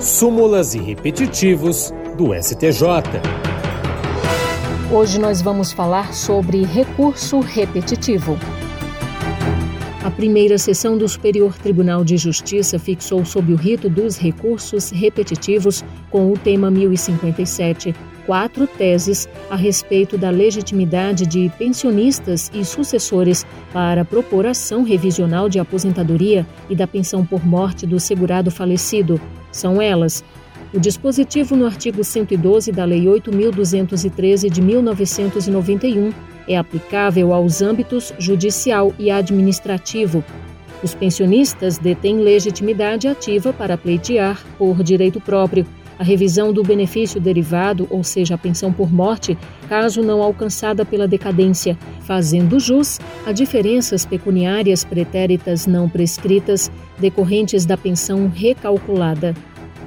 súmulas e repetitivos do STJ. Hoje nós vamos falar sobre recurso repetitivo. A primeira sessão do Superior Tribunal de Justiça fixou sob o rito dos recursos repetitivos, com o tema 1057, quatro teses a respeito da legitimidade de pensionistas e sucessores para propor ação revisional de aposentadoria e da pensão por morte do segurado falecido. São elas: o dispositivo no artigo 112 da Lei 8.213 de 1991 é aplicável aos âmbitos judicial e administrativo. Os pensionistas detêm legitimidade ativa para pleitear, por direito próprio, a revisão do benefício derivado, ou seja, a pensão por morte, caso não alcançada pela decadência, fazendo jus a diferenças pecuniárias pretéritas não prescritas decorrentes da pensão recalculada.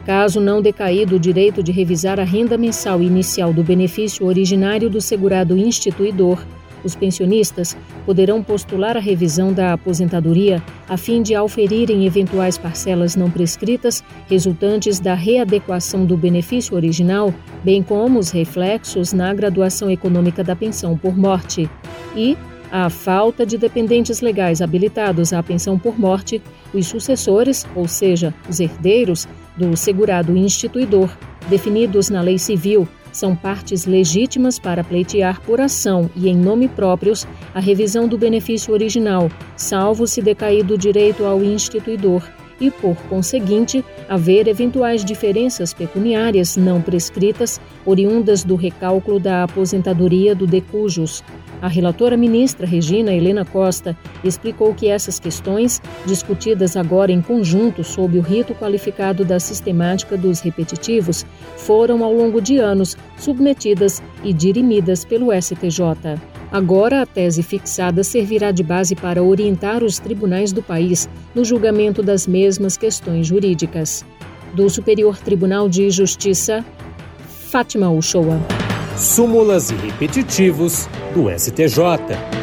Caso não decaído o direito de revisar a renda mensal inicial do benefício originário do segurado instituidor, os pensionistas poderão postular a revisão da aposentadoria a fim de auferirem eventuais parcelas não prescritas resultantes da readequação do benefício original, bem como os reflexos na graduação econômica da pensão por morte. E, a falta de dependentes legais habilitados à pensão por morte, os sucessores, ou seja, os herdeiros, do segurado instituidor, definidos na lei civil, são partes legítimas para pleitear por ação e em nome próprios a revisão do benefício original, salvo se decaído o direito ao instituidor e, por conseguinte, haver eventuais diferenças pecuniárias não prescritas oriundas do recálculo da aposentadoria do decujus. A relatora ministra Regina Helena Costa explicou que essas questões, discutidas agora em conjunto sob o rito qualificado da sistemática dos repetitivos, foram ao longo de anos submetidas e dirimidas pelo STJ. Agora, a tese fixada servirá de base para orientar os tribunais do país no julgamento das mesmas questões jurídicas. Do Superior Tribunal de Justiça, Fátima Uchoa. Súmulas e repetitivos do STJ.